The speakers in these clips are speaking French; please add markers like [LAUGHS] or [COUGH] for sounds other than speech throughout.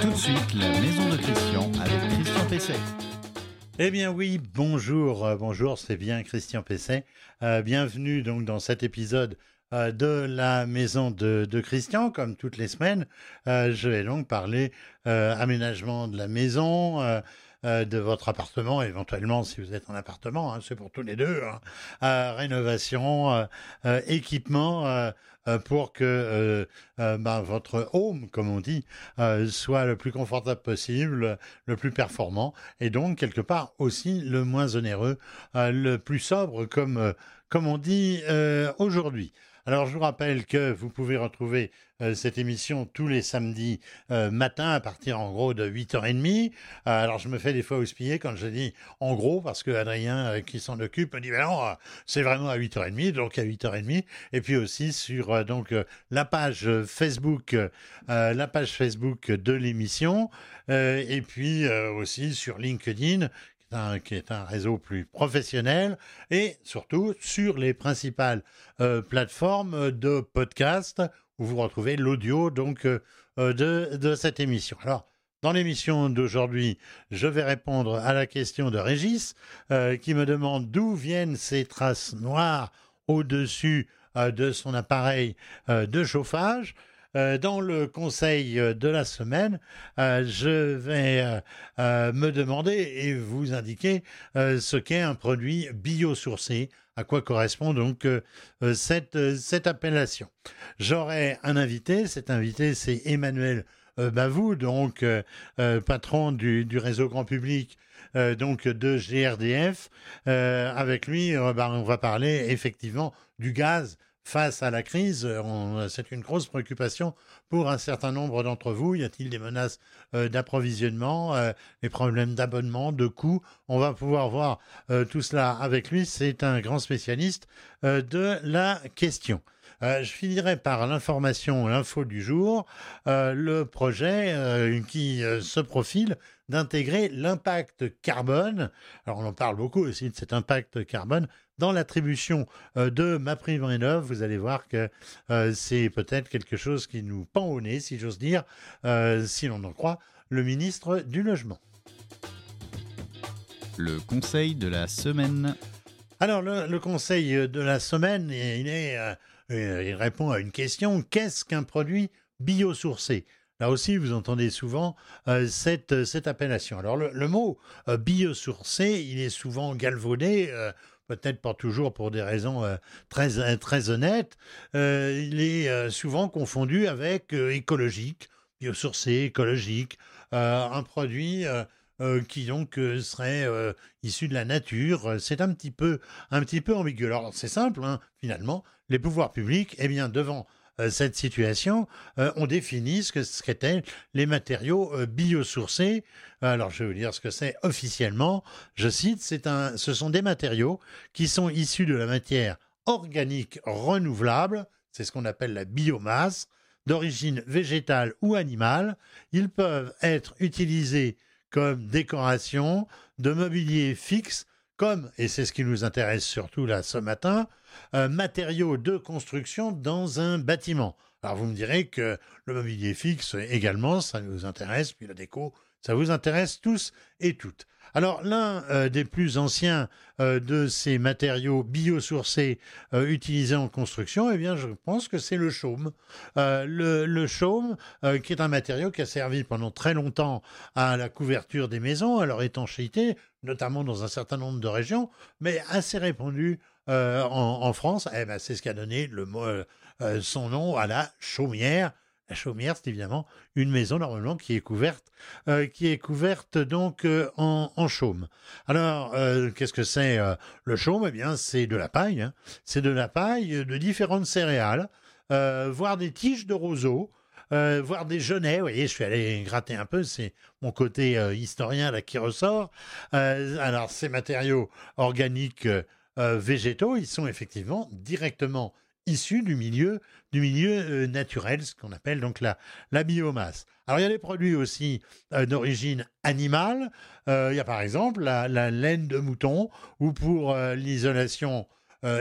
Tout de suite, la maison de Christian avec Christian Pesset. Eh bien oui, bonjour, euh, bonjour, c'est bien Christian Pesset. Euh, bienvenue donc dans cet épisode euh, de la maison de, Christian, comme toutes les semaines. Je vais donc parler aménagement de la maison, euh, de votre appartement, éventuellement si vous êtes en appartement, hein, c'est pour tous les deux, hein. Rénovation, euh, euh, équipement pour que ben, votre home, comme on dit, soit le plus confortable possible, le plus performant, et donc quelque part aussi le moins onéreux, le plus sobre, comme, comme on dit aujourd'hui. Alors je vous rappelle que vous pouvez retrouver euh, cette émission tous les samedis euh, matin à partir en gros de 8h30. Euh, alors je me fais des fois houspiller quand je dis en gros parce que Adrien euh, qui s'en occupe me dit ben non, c'est vraiment à 8h30 donc à 8h30 et puis aussi sur donc la page Facebook la page Facebook de l'émission et puis aussi sur LinkedIn qui est un réseau plus professionnel et surtout sur les principales euh, plateformes de podcast où vous retrouvez l'audio donc euh, euh, de, de cette émission. Alors, dans l'émission d'aujourd'hui, je vais répondre à la question de Régis qui me demande d'où viennent ces traces noires au-dessus de son appareil de chauffage. Euh, dans le conseil euh, de la semaine, euh, je vais me demander et vous indiquer ce qu'est un produit biosourcé, à quoi correspond donc cette, cette appellation. J'aurai un invité, cet invité c'est Emmanuel Bavou, donc patron du, réseau grand public donc de GRDF. Avec lui, bah, on va parler effectivement du gaz face à la crise. Euh, on- C'est une grosse préoccupation pour un certain nombre d'entre vous. Y a-t-il des menaces euh, d'approvisionnement, euh, des problèmes d'abonnement, de coûts? On va pouvoir voir euh, tout cela avec lui. C'est un grand spécialiste euh, de la question. Euh, je finirai par l'information, l'info du jour, euh, le projet euh, qui euh, se profile d'intégrer l'impact carbone. Alors on en parle beaucoup aussi de cet impact carbone dans l'attribution euh, de ma prime rénov. Vous allez voir que euh, c'est peut-être quelque chose qui nous pend au nez, si j'ose dire, euh, si l'on en croit le ministre du Logement. Le conseil de la semaine. Alors, le, le conseil de la semaine, il, est, euh, il répond à une question. Qu'est-ce qu'un produit biosourcé? Là aussi, vous entendez souvent euh, cette, cette appellation. Alors, le, le mot euh, biosourcé, il est souvent galvaudé, euh, peut-être pas toujours pour des raisons euh, très, euh, très honnêtes. Euh, il est souvent confondu avec écologique, biosourcé, écologique, un produit qui donc serait issu de la nature. C'est un petit peu, un petit peu ambigu. Alors c'est simple, hein, finalement, les pouvoirs publics, eh bien devant cette situation, euh, on définit ce qu'étaient les matériaux euh, biosourcés. Alors je vais vous dire ce que c'est officiellement. Je cite, c'est un, ce sont des matériaux qui sont issus de la matière organique renouvelable. C'est ce qu'on appelle la biomasse d'origine végétale ou animale. Ils peuvent être utilisés comme décoration de mobilier fixe, comme, et c'est ce qui nous intéresse surtout là ce matin, euh, matériaux de construction dans un bâtiment. Alors vous me direz que le mobilier fixe également, ça nous intéresse, puis la déco, ça vous intéresse tous et toutes. Alors l'un euh, des plus anciens euh, de ces matériaux biosourcés euh, utilisés en construction, eh bien je pense que c'est le chaume. Le, chaume, qui est un matériau qui a servi pendant très longtemps à la couverture des maisons, à leur étanchéité, notamment dans un certain nombre de régions, mais assez répandu en, France. Eh ben, c'est ce qui a donné son nom à la chaumière. La chaumière, c'est évidemment une maison normalement qui est couverte, euh, qui est couverte donc euh, en, chaume. Alors, euh, qu'est-ce que c'est le chaume? Eh bien, c'est de la paille. hein. C'est de la paille de différentes céréales, voire des tiges de roseaux, euh, voire des genêts. Vous voyez, je suis allé gratter un peu, c'est mon côté historien là qui ressort. Alors, ces matériaux organiques végétaux, ils sont effectivement directement issus du milieu, du milieu euh, naturel, ce qu'on appelle donc la, biomasse. Alors, il y a des produits aussi euh, d'origine animale. Euh, il y a par exemple la, la laine de mouton, ou pour l'isolation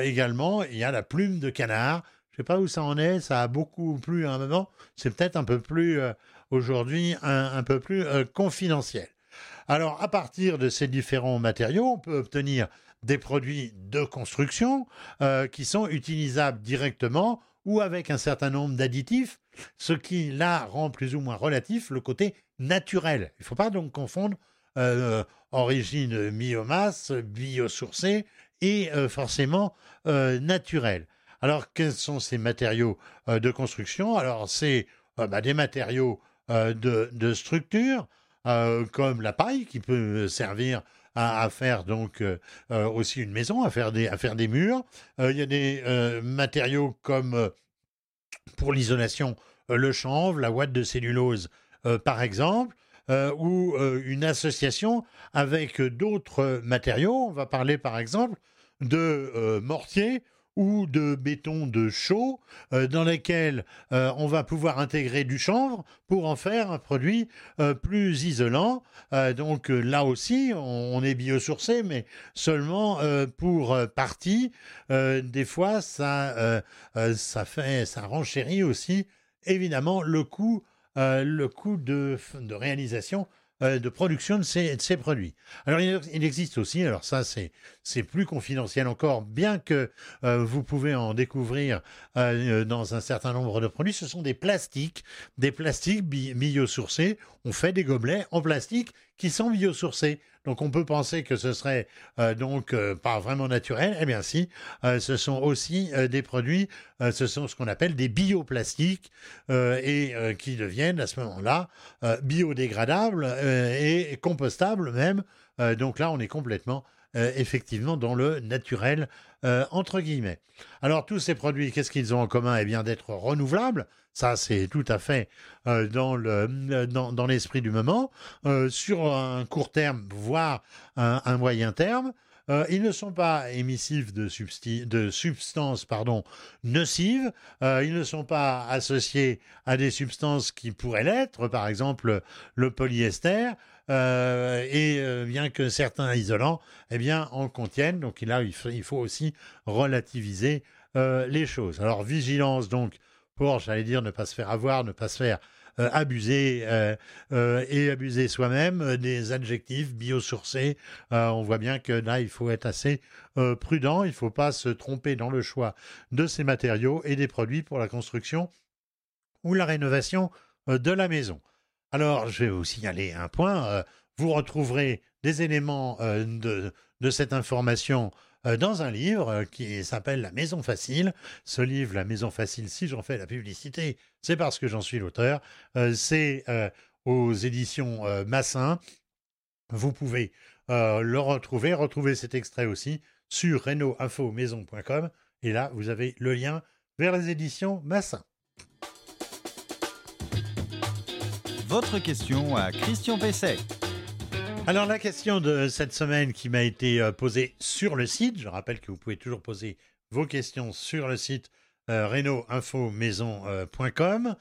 également, il y a la plume de canard. Je sais pas où ça en est, ça a beaucoup plu à un moment. C'est peut-être un peu plus, aujourd'hui un, peu plus confidentiels. Alors, à partir de ces différents matériaux, on peut obtenir des produits de construction qui sont utilisables directement ou avec un certain nombre d'additifs, ce qui là rend plus ou moins relatif le côté naturel. Il ne faut pas donc confondre origine biomasse, biosourcée et forcément naturelle. Alors, quels sont ces matériaux euh, de construction? Alors, c'est euh, bah, des matériaux euh, de, structure, comme la paille, qui peut servir à, faire donc aussi une maison, à faire des, murs. Il y a des matériaux comme, pour l'isolation, le chanvre, la ouate de cellulose, par exemple. ou une association avec d'autres matériaux. On va parler par exemple de mortier ou de béton de chaux euh, dans lesquels euh, on va pouvoir intégrer du chanvre pour en faire un produit euh, plus isolant. donc là aussi, on, est biosourcé, mais seulement pour partie. des fois, ça, ça fait, ça renchérit aussi évidemment le coût, de, réalisation de production de ces, produits. Alors il, existe aussi, alors ça c'est plus confidentiel encore, bien que euh, vous pouvez en découvrir euh, dans un certain nombre de produits, ce sont des plastiques, des plastiques biosourcés. On fait des gobelets en plastique qui sont biosourcés. Donc on peut penser que ce serait euh, donc euh, pas vraiment naturel. Eh bien si, euh, ce sont aussi des produits, ce sont ce qu'on appelle des bioplastiques et qui deviennent à ce moment-là biodégradables et compostables même. donc là, on est complètement effectivement dans le naturel entre guillemets. Alors tous ces produits, qu'est-ce qu'ils ont en commun? Eh bien d'être renouvelables. Ça, c'est tout à fait euh, dans, le, dans, l'esprit du moment. Euh, sur un court terme, voire un, moyen terme, euh, ils ne sont pas émissifs de, de substances pardon, nocives. ils ne sont pas associés à des substances qui pourraient l'être, par exemple le polyester. Et bien que certains isolants eh bien, en contiennent, donc là, il faut, il faut aussi relativiser les choses. Alors, vigilance donc pour, j'allais dire, ne pas se faire avoir, ne pas se faire euh, abuser euh, euh, et abuser soi-même des adjectifs biosourcés. on voit bien que là, il faut être assez prudent, il ne faut pas se tromper dans le choix de ces matériaux et des produits pour la construction ou la rénovation de la maison. Alors, je vais vous signaler un point. vous retrouverez des éléments de, de cette information euh, dans un livre euh, qui s'appelle La Maison Facile. Ce livre, La Maison Facile, si j'en fais la publicité, c'est parce que j'en suis l'auteur. Euh, c'est aux éditions Massin. Vous pouvez le retrouver, retrouver cet extrait aussi sur reno-info-maison.com. Et là, vous avez le lien vers les éditions Massin. Votre question à Christian Pesset. Alors la question de cette semaine qui m'a été euh, posée sur le site, je rappelle que vous pouvez toujours poser vos questions sur le site euh, reno-info-maison.com,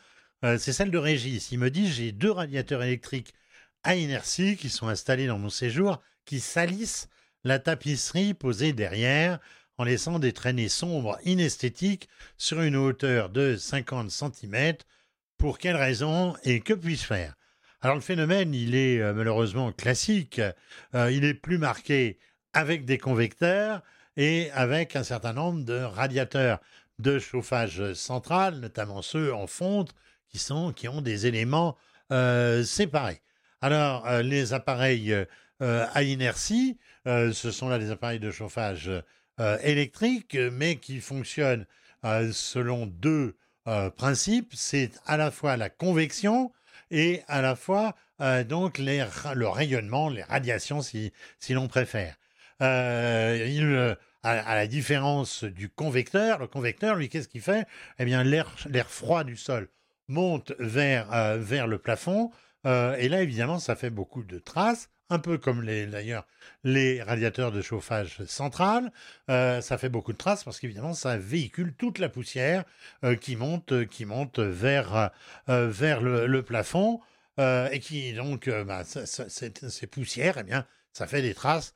euh, c'est celle de Régis. Il me dit j'ai deux radiateurs électriques à inertie qui sont installés dans mon séjour qui salissent la tapisserie posée derrière en laissant des traînées sombres inesthétiques sur une hauteur de 50 cm. Pour quelle raison et que puis-je faire alors le phénomène, il est euh, malheureusement classique. Euh, il est plus marqué avec des convecteurs et avec un certain nombre de radiateurs de chauffage central, notamment ceux en fonte, qui ont des éléments euh, séparés. Alors, les appareils à inertie, ce sont là des appareils de chauffage électrique, mais qui fonctionnent selon deux principes. C'est à la fois la convection, et à la fois euh, donc le rayonnement, les radiations si, l'on préfère. Euh, il, à, la différence du convecteur, le convecteur, lui, qu'est-ce qu'il fait? Eh bien, l'air froid du sol monte vers, euh, vers le plafond, et là, évidemment, ça fait beaucoup de traces, un peu comme d'ailleurs les radiateurs de chauffage central. ça fait beaucoup de traces parce qu'évidemment, ça véhicule toute la poussière qui monte, qui monte vers, vers le, plafond et qui donc, bah, ces poussières, eh bien, ça fait des traces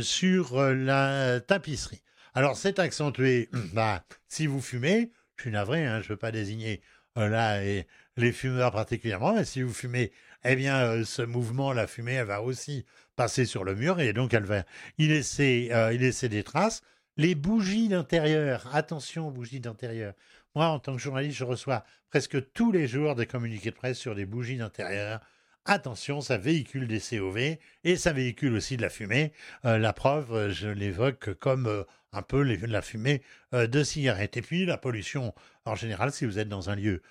sur la tapisserie. Alors, c'est accentué, [CLEARS THROAT] bah, si vous fumez, je suis navré, hein, je ne veux pas désigner là, et les fumeurs particulièrement. Et si vous fumez, eh bien, ce mouvement, la fumée, elle va aussi passer sur le mur et donc elle va y laisser, laisser des traces. Les bougies d'intérieur, attention aux bougies d'intérieur. Moi, en tant que journaliste, je reçois presque tous les jours des communiqués de presse sur des bougies d'intérieur. Attention, ça véhicule des COV et ça véhicule aussi de la fumée. Euh, la preuve, euh, je l'évoque comme euh, un peu la fumée de cigarette. Et puis la pollution, en général, si vous êtes dans un lieu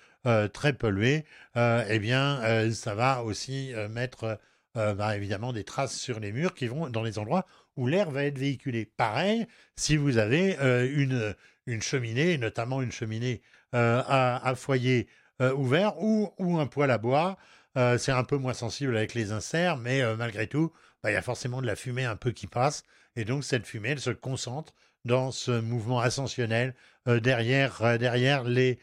très pollué, eh bien, ça va aussi mettre bah, évidemment des traces sur les murs qui vont dans les endroits où l'air va être véhiculé. Pareil, si vous avez une, une cheminée, notamment une cheminée à, foyer ouvert ou, ou un poêle à bois, euh, c'est un peu moins sensible avec les inserts, mais euh, malgré tout, bah, il y a forcément de la fumée un peu qui passe. Et donc, cette fumée, elle se concentre dans ce mouvement ascensionnel euh, derrière, derrière les,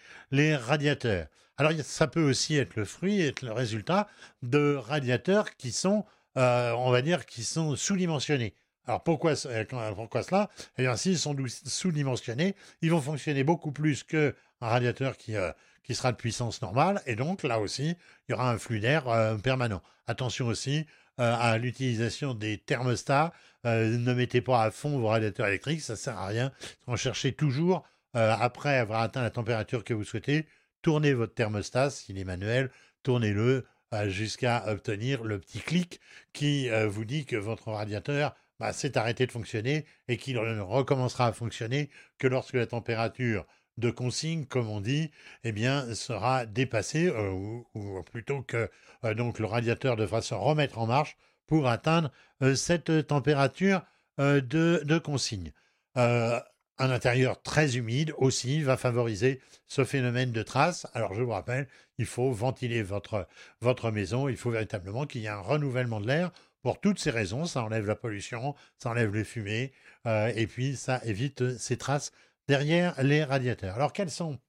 radiateurs. Alors, ça peut aussi être le fruit, être le résultat de radiateurs qui sont, on va dire, qui sont sous-dimensionnés. Alors pourquoi, cela? Eh bien, s'ils sont sous-dimensionnés, ils vont fonctionner beaucoup plus qu'un radiateur qui, qui sera de puissance normale, et donc là aussi, il y aura un flux d'air euh, permanent. Attention aussi euh, à l'utilisation des thermostats. Euh, ne mettez pas à fond vos radiateurs électriques, ça ne sert à rien. Cherchez toujours, après avoir atteint la température que vous souhaitez, tournez votre thermostat, s'il est manuel, tournez-le jusqu'à obtenir le petit clic qui vous dit que votre radiateur bah, s'est arrêté de fonctionner et qu'il ne recommencera à fonctionner que lorsque la température de consigne, comme on dit, eh bien, sera dépassé, euh, ou, plutôt que euh, donc le radiateur devra se remettre en marche pour atteindre euh, cette température de, consigne. un intérieur très humide aussi va favoriser ce phénomène de traces. Alors je vous rappelle, il faut ventiler votre, votre maison, il faut véritablement qu'il y ait un renouvellement de l'air pour toutes ces raisons. Ça enlève la pollution, ça enlève les fumées, et puis ça évite ces traces derrière les radiateurs. Alors, quelles sont,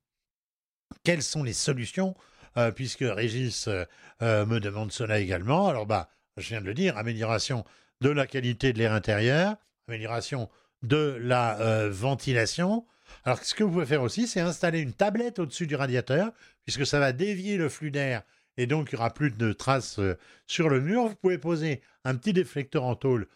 quelles sont les solutions euh, Puisque Régis euh, euh, me demande cela également. Alors, bah, je viens de le dire, amélioration de la qualité de l'air intérieur, amélioration de la ventilation. Alors, ce que vous pouvez faire aussi, c'est installer une tablette au-dessus du radiateur, puisque ça va dévier le flux d'air et donc il n'y aura plus de traces sur le mur. Vous pouvez poser un petit déflecteur en tôle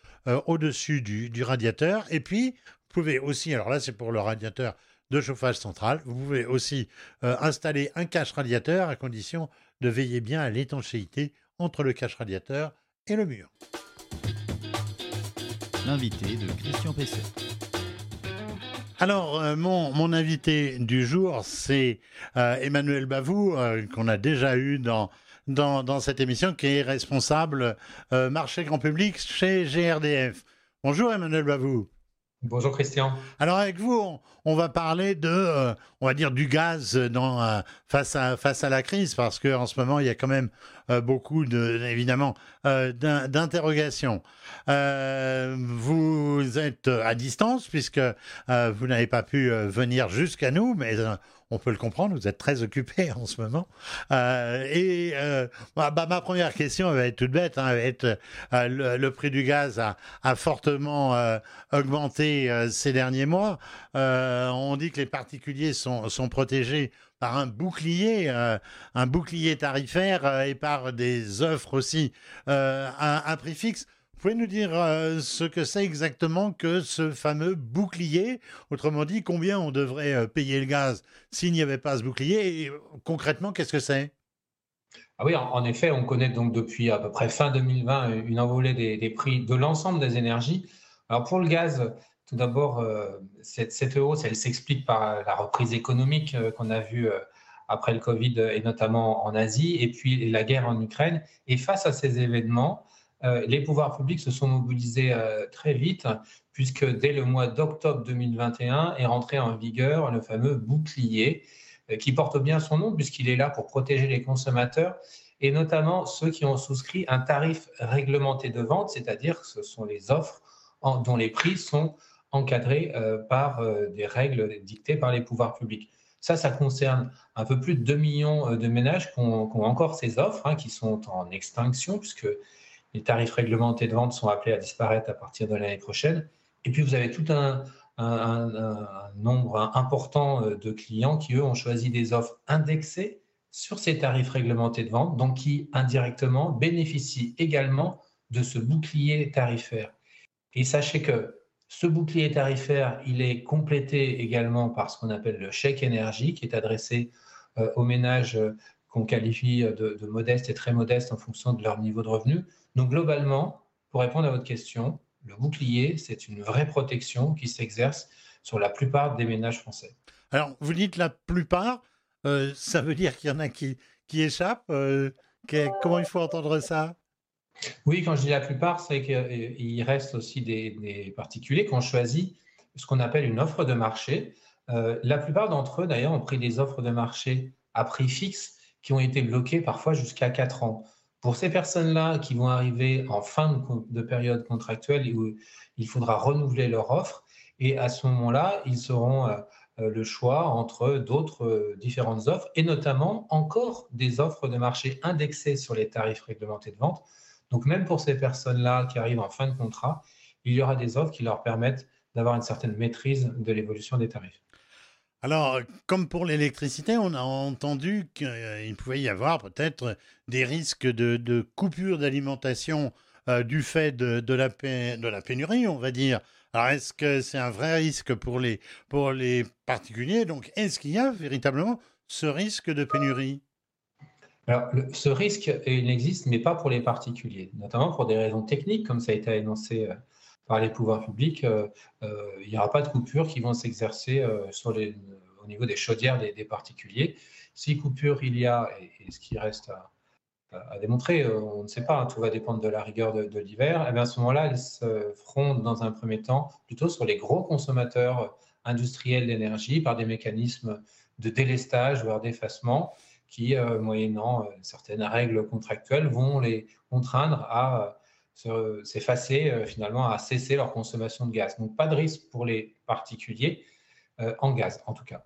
au-dessus du, du, radiateur et puis pouvez aussi, alors là c'est pour le radiateur de chauffage central, vous pouvez aussi euh, installer un cache radiateur à condition de veiller bien à l'étanchéité entre le cache radiateur et le mur. L'invité de Christian Pesset. Alors, euh, mon, mon, invité du jour, c'est euh, Emmanuel Bavou, qu'on a déjà eu dans, dans, dans, cette émission, qui est responsable marché grand public chez GRDF. Bonjour Emmanuel Bavou. Bonjour Christian. Alors avec vous, on, va parler de, euh, on va dire du gaz euh, face, à, face à la crise, parce qu'en ce moment, il y a quand même beaucoup, de, évidemment, d'interrogations. vous êtes à distance, puisque vous n'avez pas pu venir jusqu'à nous, mais on peut le comprendre, vous êtes très occupé [LAUGHS] en ce moment. Euh, et euh, bah, ma première question va être toute bête, hein, va être euh, le, prix du gaz a, fortement augmenté ces derniers mois. on dit que les particuliers sont, sont protégés par un bouclier, un bouclier tarifaire et par des offres aussi à, à prix fixe. Vous pouvez nous dire euh, ce que c'est exactement que ce fameux bouclier? Autrement dit, combien on devrait euh, payer le gaz s'il n'y avait pas ce bouclier? Et euh, concrètement, qu'est-ce que c'est? Ah oui, en, effet, on connaît donc depuis à peu près fin 2020 une envolée des, prix de l'ensemble des énergies. Alors pour le gaz, tout d'abord, cette, cette, hausse, elle s'explique par la reprise économique qu'on a vue après le Covid et notamment en Asie, et puis la guerre en Ukraine. Et face à ces événements, euh, les pouvoirs publics se sont mobilisés euh, très vite, puisque dès le mois d'octobre 2021 est rentré en vigueur le fameux bouclier, euh, qui porte bien son nom, puisqu'il est là pour protéger les consommateurs, et notamment ceux qui ont souscrit un tarif réglementé de vente, c'est-à-dire que ce sont les offres dont les prix sont encadrés par des règles dictées par les pouvoirs publics. Ça, ça concerne un peu plus de 2 millions de ménages qui ont, encore ces offres, hein, qui sont en extinction, puisque les tarifs réglementés de vente sont appelés à disparaître à partir de l'année prochaine. Et puis, vous avez tout un, nombre important euh, de clients qui, eux, ont choisi des offres indexées sur ces tarifs réglementés de vente, donc qui indirectement bénéficient également de ce bouclier tarifaire. Et sachez que ce bouclier tarifaire, il est complété également par ce qu'on appelle le chèque énergie, qui est adressé euh, aux ménages euh, qu'on qualifie de, de modestes et très modestes en fonction de leur niveau de revenu. Donc globalement, pour répondre à votre question, le bouclier, c'est une vraie protection qui s'exerce sur la plupart des ménages français. Alors, vous dites la plupart, euh, ça veut dire qu'il y en a qui échappent. comment il faut entendre ça? Oui, quand je dis la plupart, c'est qu'il reste aussi des, particuliers qui ont choisi ce qu'on appelle une offre de marché. Euh, la plupart d'entre eux, d'ailleurs, ont pris des offres de marché à prix fixe qui ont été bloquées parfois jusqu'à 4 ans. Pour ces personnes-là qui vont arriver en fin de, période contractuelle où il faudra renouveler leur offre, et à ce moment-là, ils auront euh, euh, le choix entre d'autres différentes offres, et notamment encore des offres de marché indexées sur les tarifs réglementés de vente donc même pour ces personnes-là qui arrivent en fin de contrat, il y aura des offres qui leur permettent d'avoir une certaine maîtrise de l'évolution des tarifs. Alors, comme pour l'électricité, on a entendu qu'il pouvait y avoir peut-être des risques de, coupure d'alimentation euh, du fait de, la pénurie, on va dire. Alors, est-ce que c'est un vrai risque pour les particuliers? Donc, est-ce qu'il y a véritablement ce risque de pénurie? Alors, ce risque, il existe, mais pas pour les particuliers, notamment pour des raisons techniques, comme ça a été énoncé euh, par les pouvoirs publics. Euh, euh, il n'y aura pas de coupures qui vont s'exercer au niveau des chaudières des, particuliers. Si coupure il y a, et, ce qui reste à, démontrer, on ne sait pas, hein, tout va dépendre de la rigueur de, l'hiver, et eh à ce moment-là, elles se feront dans un premier temps plutôt sur les gros consommateurs industriels d'énergie par des mécanismes de délestage, voire d'effacement qui, euh, moyennant euh, certaines règles contractuelles, vont les contraindre à euh, s'effacer, finalement, à cesser leur consommation de gaz. Donc, pas de risque pour les particuliers en gaz, en tout cas.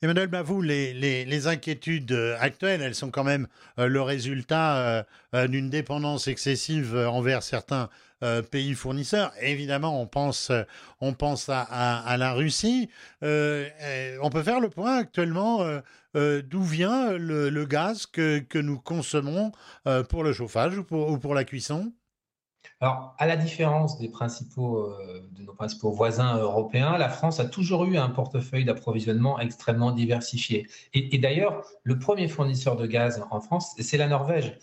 Emmanuel Bavou, les, les, inquiétudes actuelles, elles sont quand même le résultat d'une dépendance excessive envers certains pays fournisseurs. Évidemment, on pense, on pense à, la Russie. on peut faire le point actuellement euh, d'où vient le, gaz que, nous consommons euh, pour le chauffage ou pour, la cuisson? Alors, à la différence des principaux, euh, de nos principaux voisins européens, la France a toujours eu un portefeuille d'approvisionnement extrêmement diversifié. Et, d'ailleurs, le premier fournisseur de gaz en France, c'est la Norvège.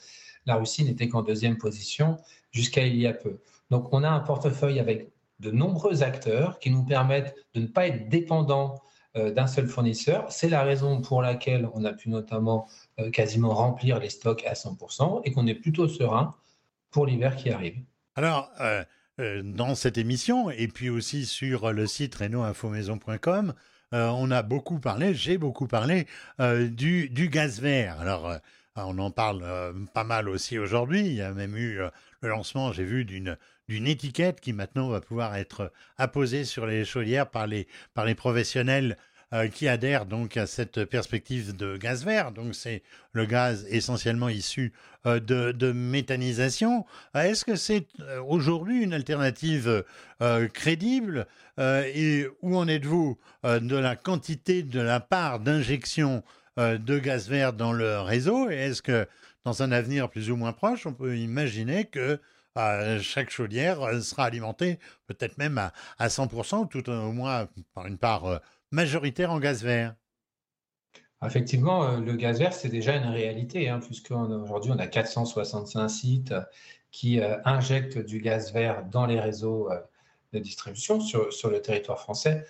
La Russie n'était qu'en deuxième position jusqu'à il y a peu. Donc, on a un portefeuille avec de nombreux acteurs qui nous permettent de ne pas être dépendants euh, d'un seul fournisseur. C'est la raison pour laquelle on a pu notamment euh, quasiment remplir les stocks à 100% et qu'on est plutôt serein pour l'hiver qui arrive. Alors, euh, dans cette émission et puis aussi sur le site renoinfomaison.com, on a beaucoup parlé, j'ai beaucoup parlé du, du, gaz vert. Alors, on en parle pas mal aussi aujourd'hui. Il y a même eu le lancement, j'ai vu, d'une étiquette qui maintenant va pouvoir être apposée sur les chaudières par les, professionnels euh, qui adhèrent donc à cette perspective de gaz vert. Donc c'est le gaz essentiellement issu euh, de, méthanisation. Euh, est-ce que c'est aujourd'hui une alternative crédible et où en êtes-vous de la quantité, de la part d'injection de gaz vert dans le réseau Et est-ce que dans un avenir plus ou moins proche, on peut imaginer que chaque chaudière euh, sera alimentée peut-être même à, 100%, tout au moins par une part euh, majoritaire en gaz vert? Effectivement, euh, le gaz vert, c'est déjà une réalité, hein, puisqu'aujourd'hui, on a 465 sites qui injectent du gaz vert dans les réseaux de distribution sur le territoire français.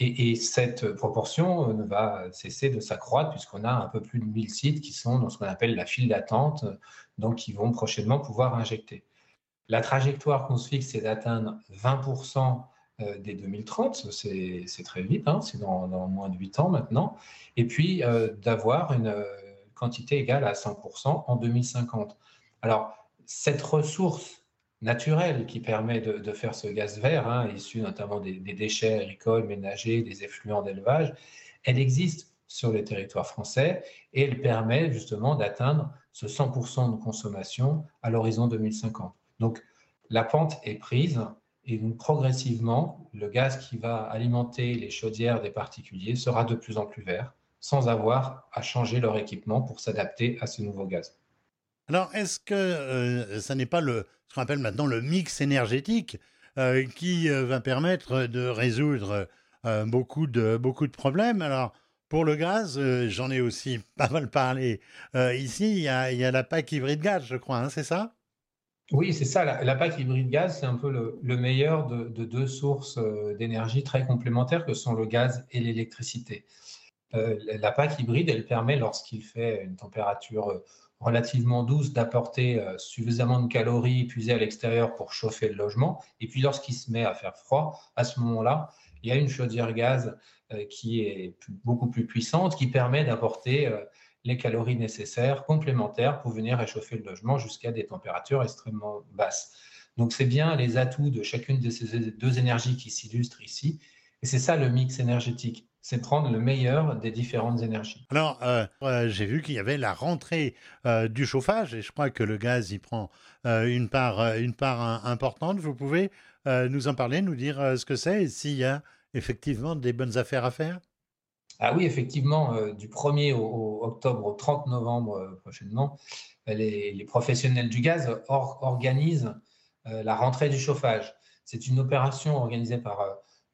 Et, et, cette proportion ne va cesser de s'accroître puisqu'on a un peu plus de 1000 sites qui sont dans ce qu'on appelle la file d'attente, donc qui vont prochainement pouvoir injecter. La trajectoire qu'on se fixe, c'est d'atteindre 20% euh, dès 2030, c'est très vite, hein, c'est dans, moins de 8 ans maintenant, et puis euh, d'avoir une euh, quantité égale à 100% en 2050. Alors, cette ressource naturelle qui permet de, faire ce gaz vert, hein, issu notamment des, des, déchets agricoles, ménagers, des effluents d'élevage, elle existe sur le territoire français et elle permet justement d'atteindre ce 100% de consommation à l'horizon 2050. Donc, la pente est prise et progressivement, le gaz qui va alimenter les chaudières des particuliers sera de plus en plus vert sans avoir à changer leur équipement pour s'adapter à ce nouveau gaz. Alors, est-ce que euh, ça n'est pas ce qu'on appelle maintenant le mix énergétique euh, qui euh, va permettre de résoudre beaucoup, de, beaucoup de problèmes? Alors, pour le gaz, j'en ai aussi [LAUGHS] pas mal parlé ici, il y, a, la PAC hybride gaz, je crois, hein, c'est ça? Oui, c'est ça. La, PAC hybride gaz, c'est un peu le, meilleur de, deux sources d'énergie très complémentaires que sont le gaz et l'électricité. la PAC hybride, elle permet, lorsqu'il fait une température relativement douce d'apporter euh, suffisamment de calories puisées à l'extérieur pour chauffer le logement. Et puis lorsqu'il se met à faire froid, à ce moment-là, il y a une chaudière gaz euh, qui est beaucoup plus puissante, qui permet d'apporter euh, les calories nécessaires, complémentaires, pour venir réchauffer le logement jusqu'à des températures extrêmement basses. Donc c'est bien les atouts de chacune de ces deux énergies qui s'illustrent ici. Et c'est ça le mix énergétique c'est prendre le meilleur des différentes énergies. Alors, euh, euh, j'ai vu qu'il y avait la rentrée euh, du chauffage et je crois que le gaz y prend une part, une part importante. Vous pouvez nous en parler, nous dire ce que c'est et s'il y a effectivement des bonnes affaires à faire? Ah oui, effectivement, du 1er au, octobre au 30 novembre prochainement, les, professionnels du gaz organisent la rentrée du chauffage. C'est une opération organisée par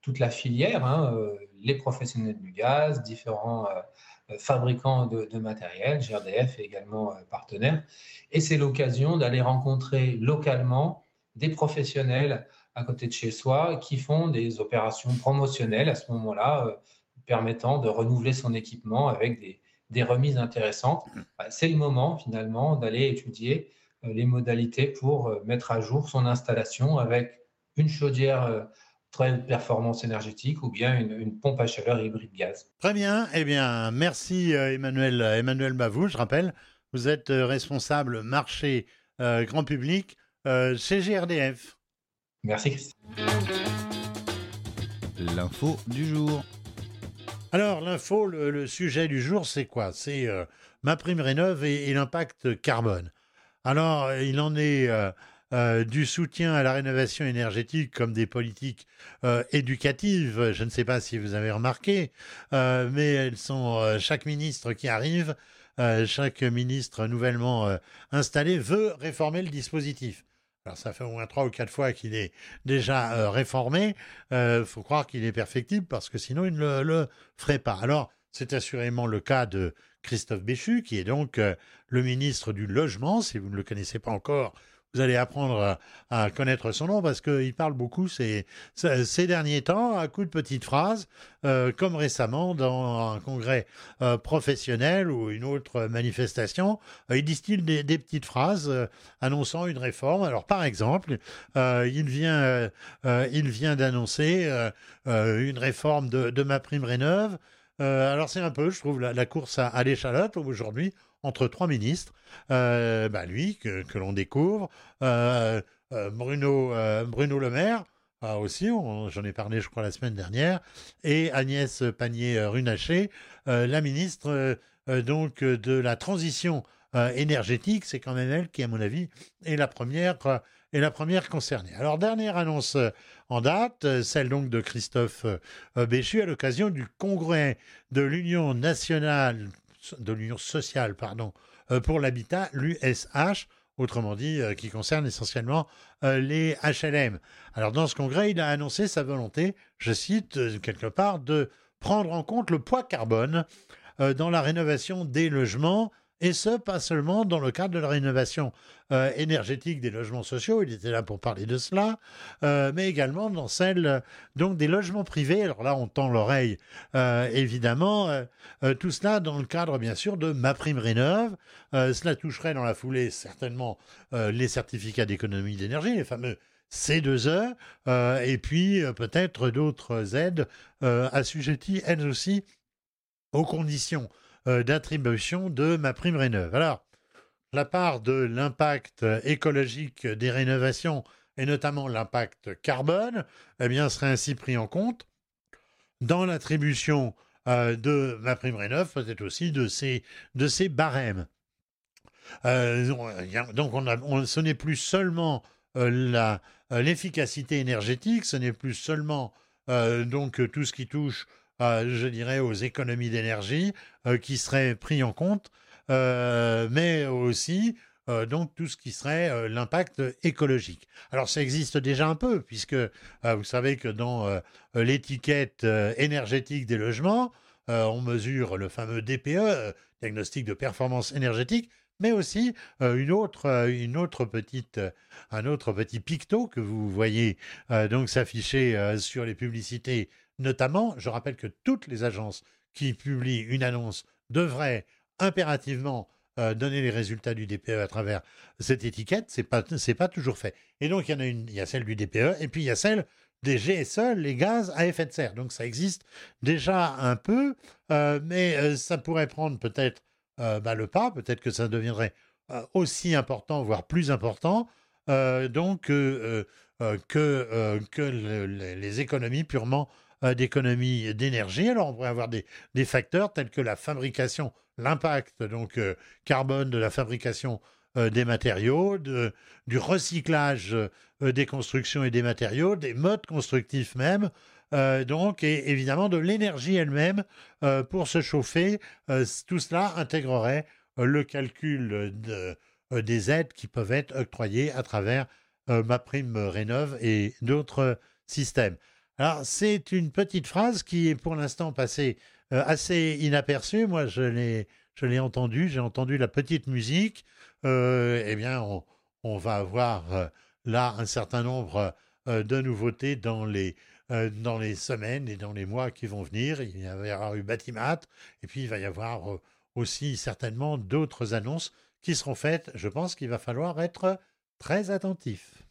toute la filière, hein, les professionnels du gaz, différents euh, fabricants de, matériel, GRDF est également euh, partenaire. Et c'est l'occasion d'aller rencontrer localement des professionnels à côté de chez soi qui font des opérations promotionnelles à ce moment-là, euh, permettant de renouveler son équipement avec des, des remises intéressantes. Bah, c'est le moment finalement d'aller étudier les modalités pour mettre à jour son installation avec une chaudière performance énergétique ou bien une, pompe à chaleur hybride gaz. Très bien. Eh bien, merci euh, Emmanuel, Emmanuel Bavou. Je rappelle, vous êtes euh, responsable marché euh, grand public chez GRDF. Merci Christian. L'info du jour. Alors, l'info, le, sujet du jour, c'est quoi? C'est ma prime rénov et, et l'impact carbone. Alors, il en est euh, du soutien à la rénovation énergétique comme des politiques euh, éducatives. Je ne sais pas si vous avez remarqué, euh, mais elles sont chaque ministre qui arrive, chaque ministre nouvellement installé veut réformer le dispositif. Alors ça fait au moins trois ou quatre fois qu'il est déjà réformé. Il faut croire qu'il est perfectible parce que sinon il ne le, ferait pas. Alors c'est assurément le cas de Christophe Béchu, qui est donc le ministre du Logement. Si vous ne le connaissez pas encore, vous allez apprendre à, connaître son nom parce qu'il parle beaucoup ces, derniers temps à coups de petites phrases, euh, comme récemment dans un congrès euh, professionnel ou une autre manifestation. Euh, il distille des, petites phrases annonçant une réforme. Alors par exemple, il vient, il vient d'annoncer une réforme de, ma prime rénove. alors c'est un peu, je trouve, la, course à, à l'échalote aujourd'hui entre trois ministres. Euh, bah, lui, que, l'on découvre, euh, euh, Bruno, Bruno Le Maire, ah, aussi, j'en ai parlé, je crois, la semaine dernière, et Agnès Pannier-Runacher, la ministre donc de la transition énergétique. C'est quand même elle qui, à mon avis, est la première, est la première concernée. Alors, dernière annonce en date, celle donc de Christophe Béchu à l'occasion du congrès de l'Union nationale de l'Union sociale pardon, euh, pour l'habitat, l'USH, autrement dit, euh, qui concerne essentiellement euh, les HLM. Alors dans ce congrès, il a annoncé sa volonté, je cite quelque part, de prendre en compte le poids carbone dans la rénovation des logements et ce, pas seulement dans le cadre de la rénovation euh, énergétique des logements sociaux, il était là pour parler de cela, euh, mais également dans celle donc des logements privés. Alors là, on tend l'oreille, euh, évidemment, tout cela dans le cadre, bien sûr, de ma prime rénove. cela toucherait dans la foulée certainement les certificats d'économie d'énergie, les fameux C2E, et puis peut-être d'autres aides assujetties, elles aussi, aux conditions euh, d'attribution de ma prime rénove. Alors, la part de l'impact écologique des rénovations et notamment l'impact carbone, eh serait ainsi pris en compte dans l'attribution euh, de ma prime rénove, peut-être aussi de ces, barèmes. Euh, donc, on ce n'est plus seulement l'efficacité énergétique, ce n'est plus seulement donc tout ce qui touche je dirais, aux économies d'énergie qui seraient pris en compte, mais aussi donc tout ce qui serait l'impact écologique. Alors ça existe déjà un peu, puisque vous savez que dans l'étiquette énergétique des logements, on mesure le fameux DPE, diagnostic de performance énergétique, mais aussi une autre, une autre petite, un autre petit picto que vous voyez donc s'afficher sur les publicités. Notamment, je rappelle que toutes les agences qui publient une annonce devraient impérativement donner les résultats du DPE à travers cette étiquette. C'est pas, pas toujours fait. Et donc il y en a une, il y a celle du DPE et puis il y a celle des GSE, les gaz à effet de serre. Donc ça existe déjà un peu, mais ça pourrait prendre peut-être euh, bah, le pas. Peut-être que ça deviendrait euh, aussi important, voire plus important, euh, donc que, que les économies purement d'économie d'énergie. Alors on pourrait avoir des, facteurs tels que la fabrication, l'impact donc carbone de la fabrication des matériaux, du recyclage des constructions et des matériaux, des modes constructifs même, euh, donc, et évidemment de l'énergie elle-même euh, pour se chauffer. Euh, tout cela intégrerait le calcul des aides qui peuvent être octroyées à travers ma prime Rénov et d'autres systèmes. Alors, c'est une petite phrase qui est pour l'instant passée assez inaperçue. Moi, je l'ai, je l'ai entendue, j'ai entendu la petite musique. eh bien, on, va avoir là un certain nombre de nouveautés dans les euh, dans les semaines et dans les mois qui vont venir. Il y aura eu Batimat, et puis il va y avoir euh, aussi certainement d'autres annonces qui seront faites. Je pense qu'il va falloir être très attentif.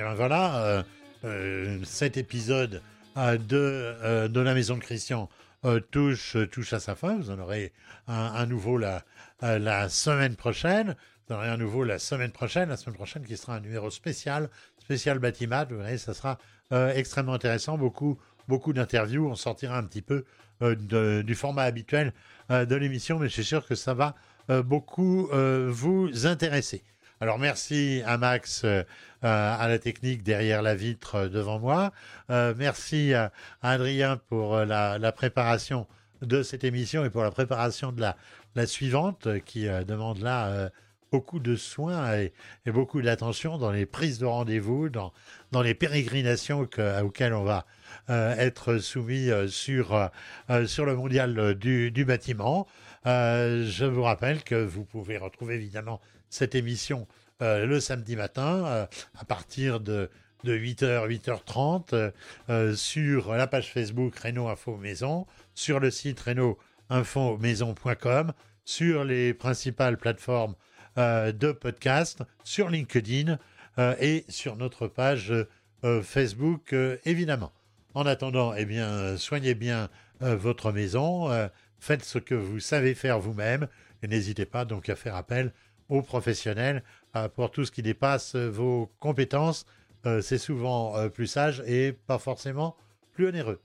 Et ben voilà, euh, cet épisode de, de la Maison de Christian touche, touche à sa fin. Vous en aurez un, nouveau la, la semaine prochaine. Vous aurez un nouveau la semaine prochaine, la semaine prochaine qui sera un numéro spécial, spécial Batimat. Vous verrez, ça sera euh, extrêmement intéressant. Beaucoup, beaucoup d'interviews. On sortira un petit peu euh, du format habituel euh, de l'émission, mais je suis sûr que ça va beaucoup vous intéresser. Alors merci à Max à la technique derrière la vitre devant moi. merci à, Adrien pour la, préparation de cette émission et pour la préparation de la, la suivante qui demande là beaucoup de soins et, beaucoup d'attention dans les prises de rendez-vous, dans, dans les pérégrinations auxquelles on va euh, être soumis euh, sur, euh, sur le mondial du, du bâtiment. je vous rappelle que vous pouvez retrouver évidemment cette émission le samedi matin à partir de, de 8h, 8h30 sur la page Facebook Renault Info Maison, sur le site renault-info-maison.com, sur les principales plateformes euh, de podcast sur LinkedIn euh, et sur notre page euh, Facebook, évidemment. En attendant, eh bien, soignez bien votre maison, faites ce que vous savez faire vous-même et n'hésitez pas donc à faire appel aux professionnels pour tout ce qui dépasse vos compétences. C'est souvent plus sage et pas forcément plus onéreux.